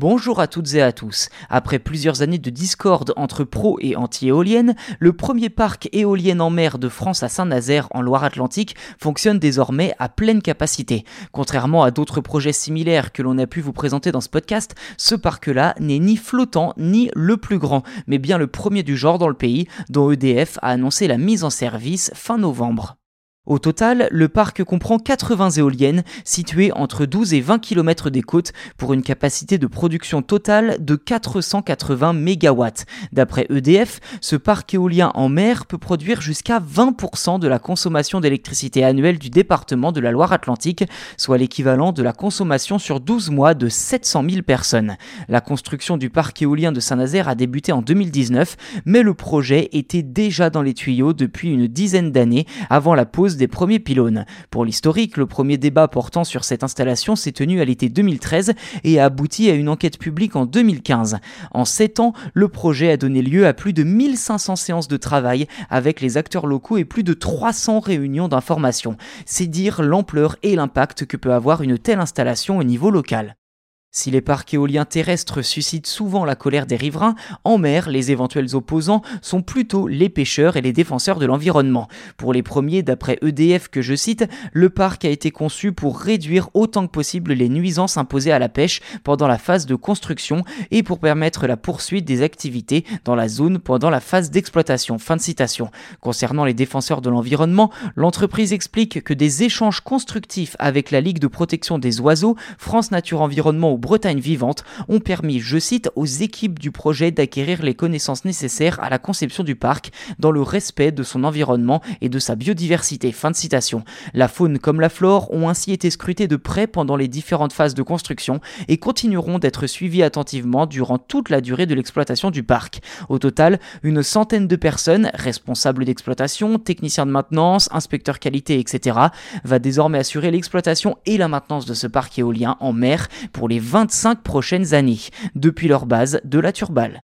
Bonjour à toutes et à tous. Après plusieurs années de discorde entre pro et anti-éoliennes, le premier parc éolien en mer de France à Saint-Nazaire en Loire-Atlantique fonctionne désormais à pleine capacité. Contrairement à d'autres projets similaires que l'on a pu vous présenter dans ce podcast, ce parc-là n'est ni flottant ni le plus grand, mais bien le premier du genre dans le pays, dont EDF a annoncé la mise en service fin novembre. Au total, le parc comprend 80 éoliennes situées entre 12 et 20 km des côtes pour une capacité de production totale de 480 MW. D'après EDF, ce parc éolien en mer peut produire jusqu'à 20% de la consommation d'électricité annuelle du département de la Loire-Atlantique, soit l'équivalent de la consommation sur 12 mois de 700 000 personnes. La construction du parc éolien de Saint-Nazaire a débuté en 2019, mais le projet était déjà dans les tuyaux depuis une dizaine d'années avant la pause des premiers pylônes. Pour l'historique, le premier débat portant sur cette installation s'est tenu à l'été 2013 et a abouti à une enquête publique en 2015. En 7 ans, le projet a donné lieu à plus de 1500 séances de travail avec les acteurs locaux et plus de 300 réunions d'information. C'est dire l'ampleur et l'impact que peut avoir une telle installation au niveau local. Si les parcs éoliens terrestres suscitent souvent la colère des riverains, en mer, les éventuels opposants sont plutôt les pêcheurs et les défenseurs de l'environnement. Pour les premiers, d'après EDF que je cite, le parc a été conçu pour réduire autant que possible les nuisances imposées à la pêche pendant la phase de construction et pour permettre la poursuite des activités dans la zone pendant la phase d'exploitation. Fin de citation. Concernant les défenseurs de l'environnement, l'entreprise explique que des échanges constructifs avec la Ligue de protection des oiseaux, France Nature Environnement Bretagne vivante ont permis, je cite, aux équipes du projet d'acquérir les connaissances nécessaires à la conception du parc dans le respect de son environnement et de sa biodiversité. Fin de citation. La faune comme la flore ont ainsi été scrutées de près pendant les différentes phases de construction et continueront d'être suivies attentivement durant toute la durée de l'exploitation du parc. Au total, une centaine de personnes, responsables d'exploitation, techniciens de maintenance, inspecteurs qualité, etc., va désormais assurer l'exploitation et la maintenance de ce parc éolien en mer pour les 25 prochaines années, depuis leur base de la Turbale.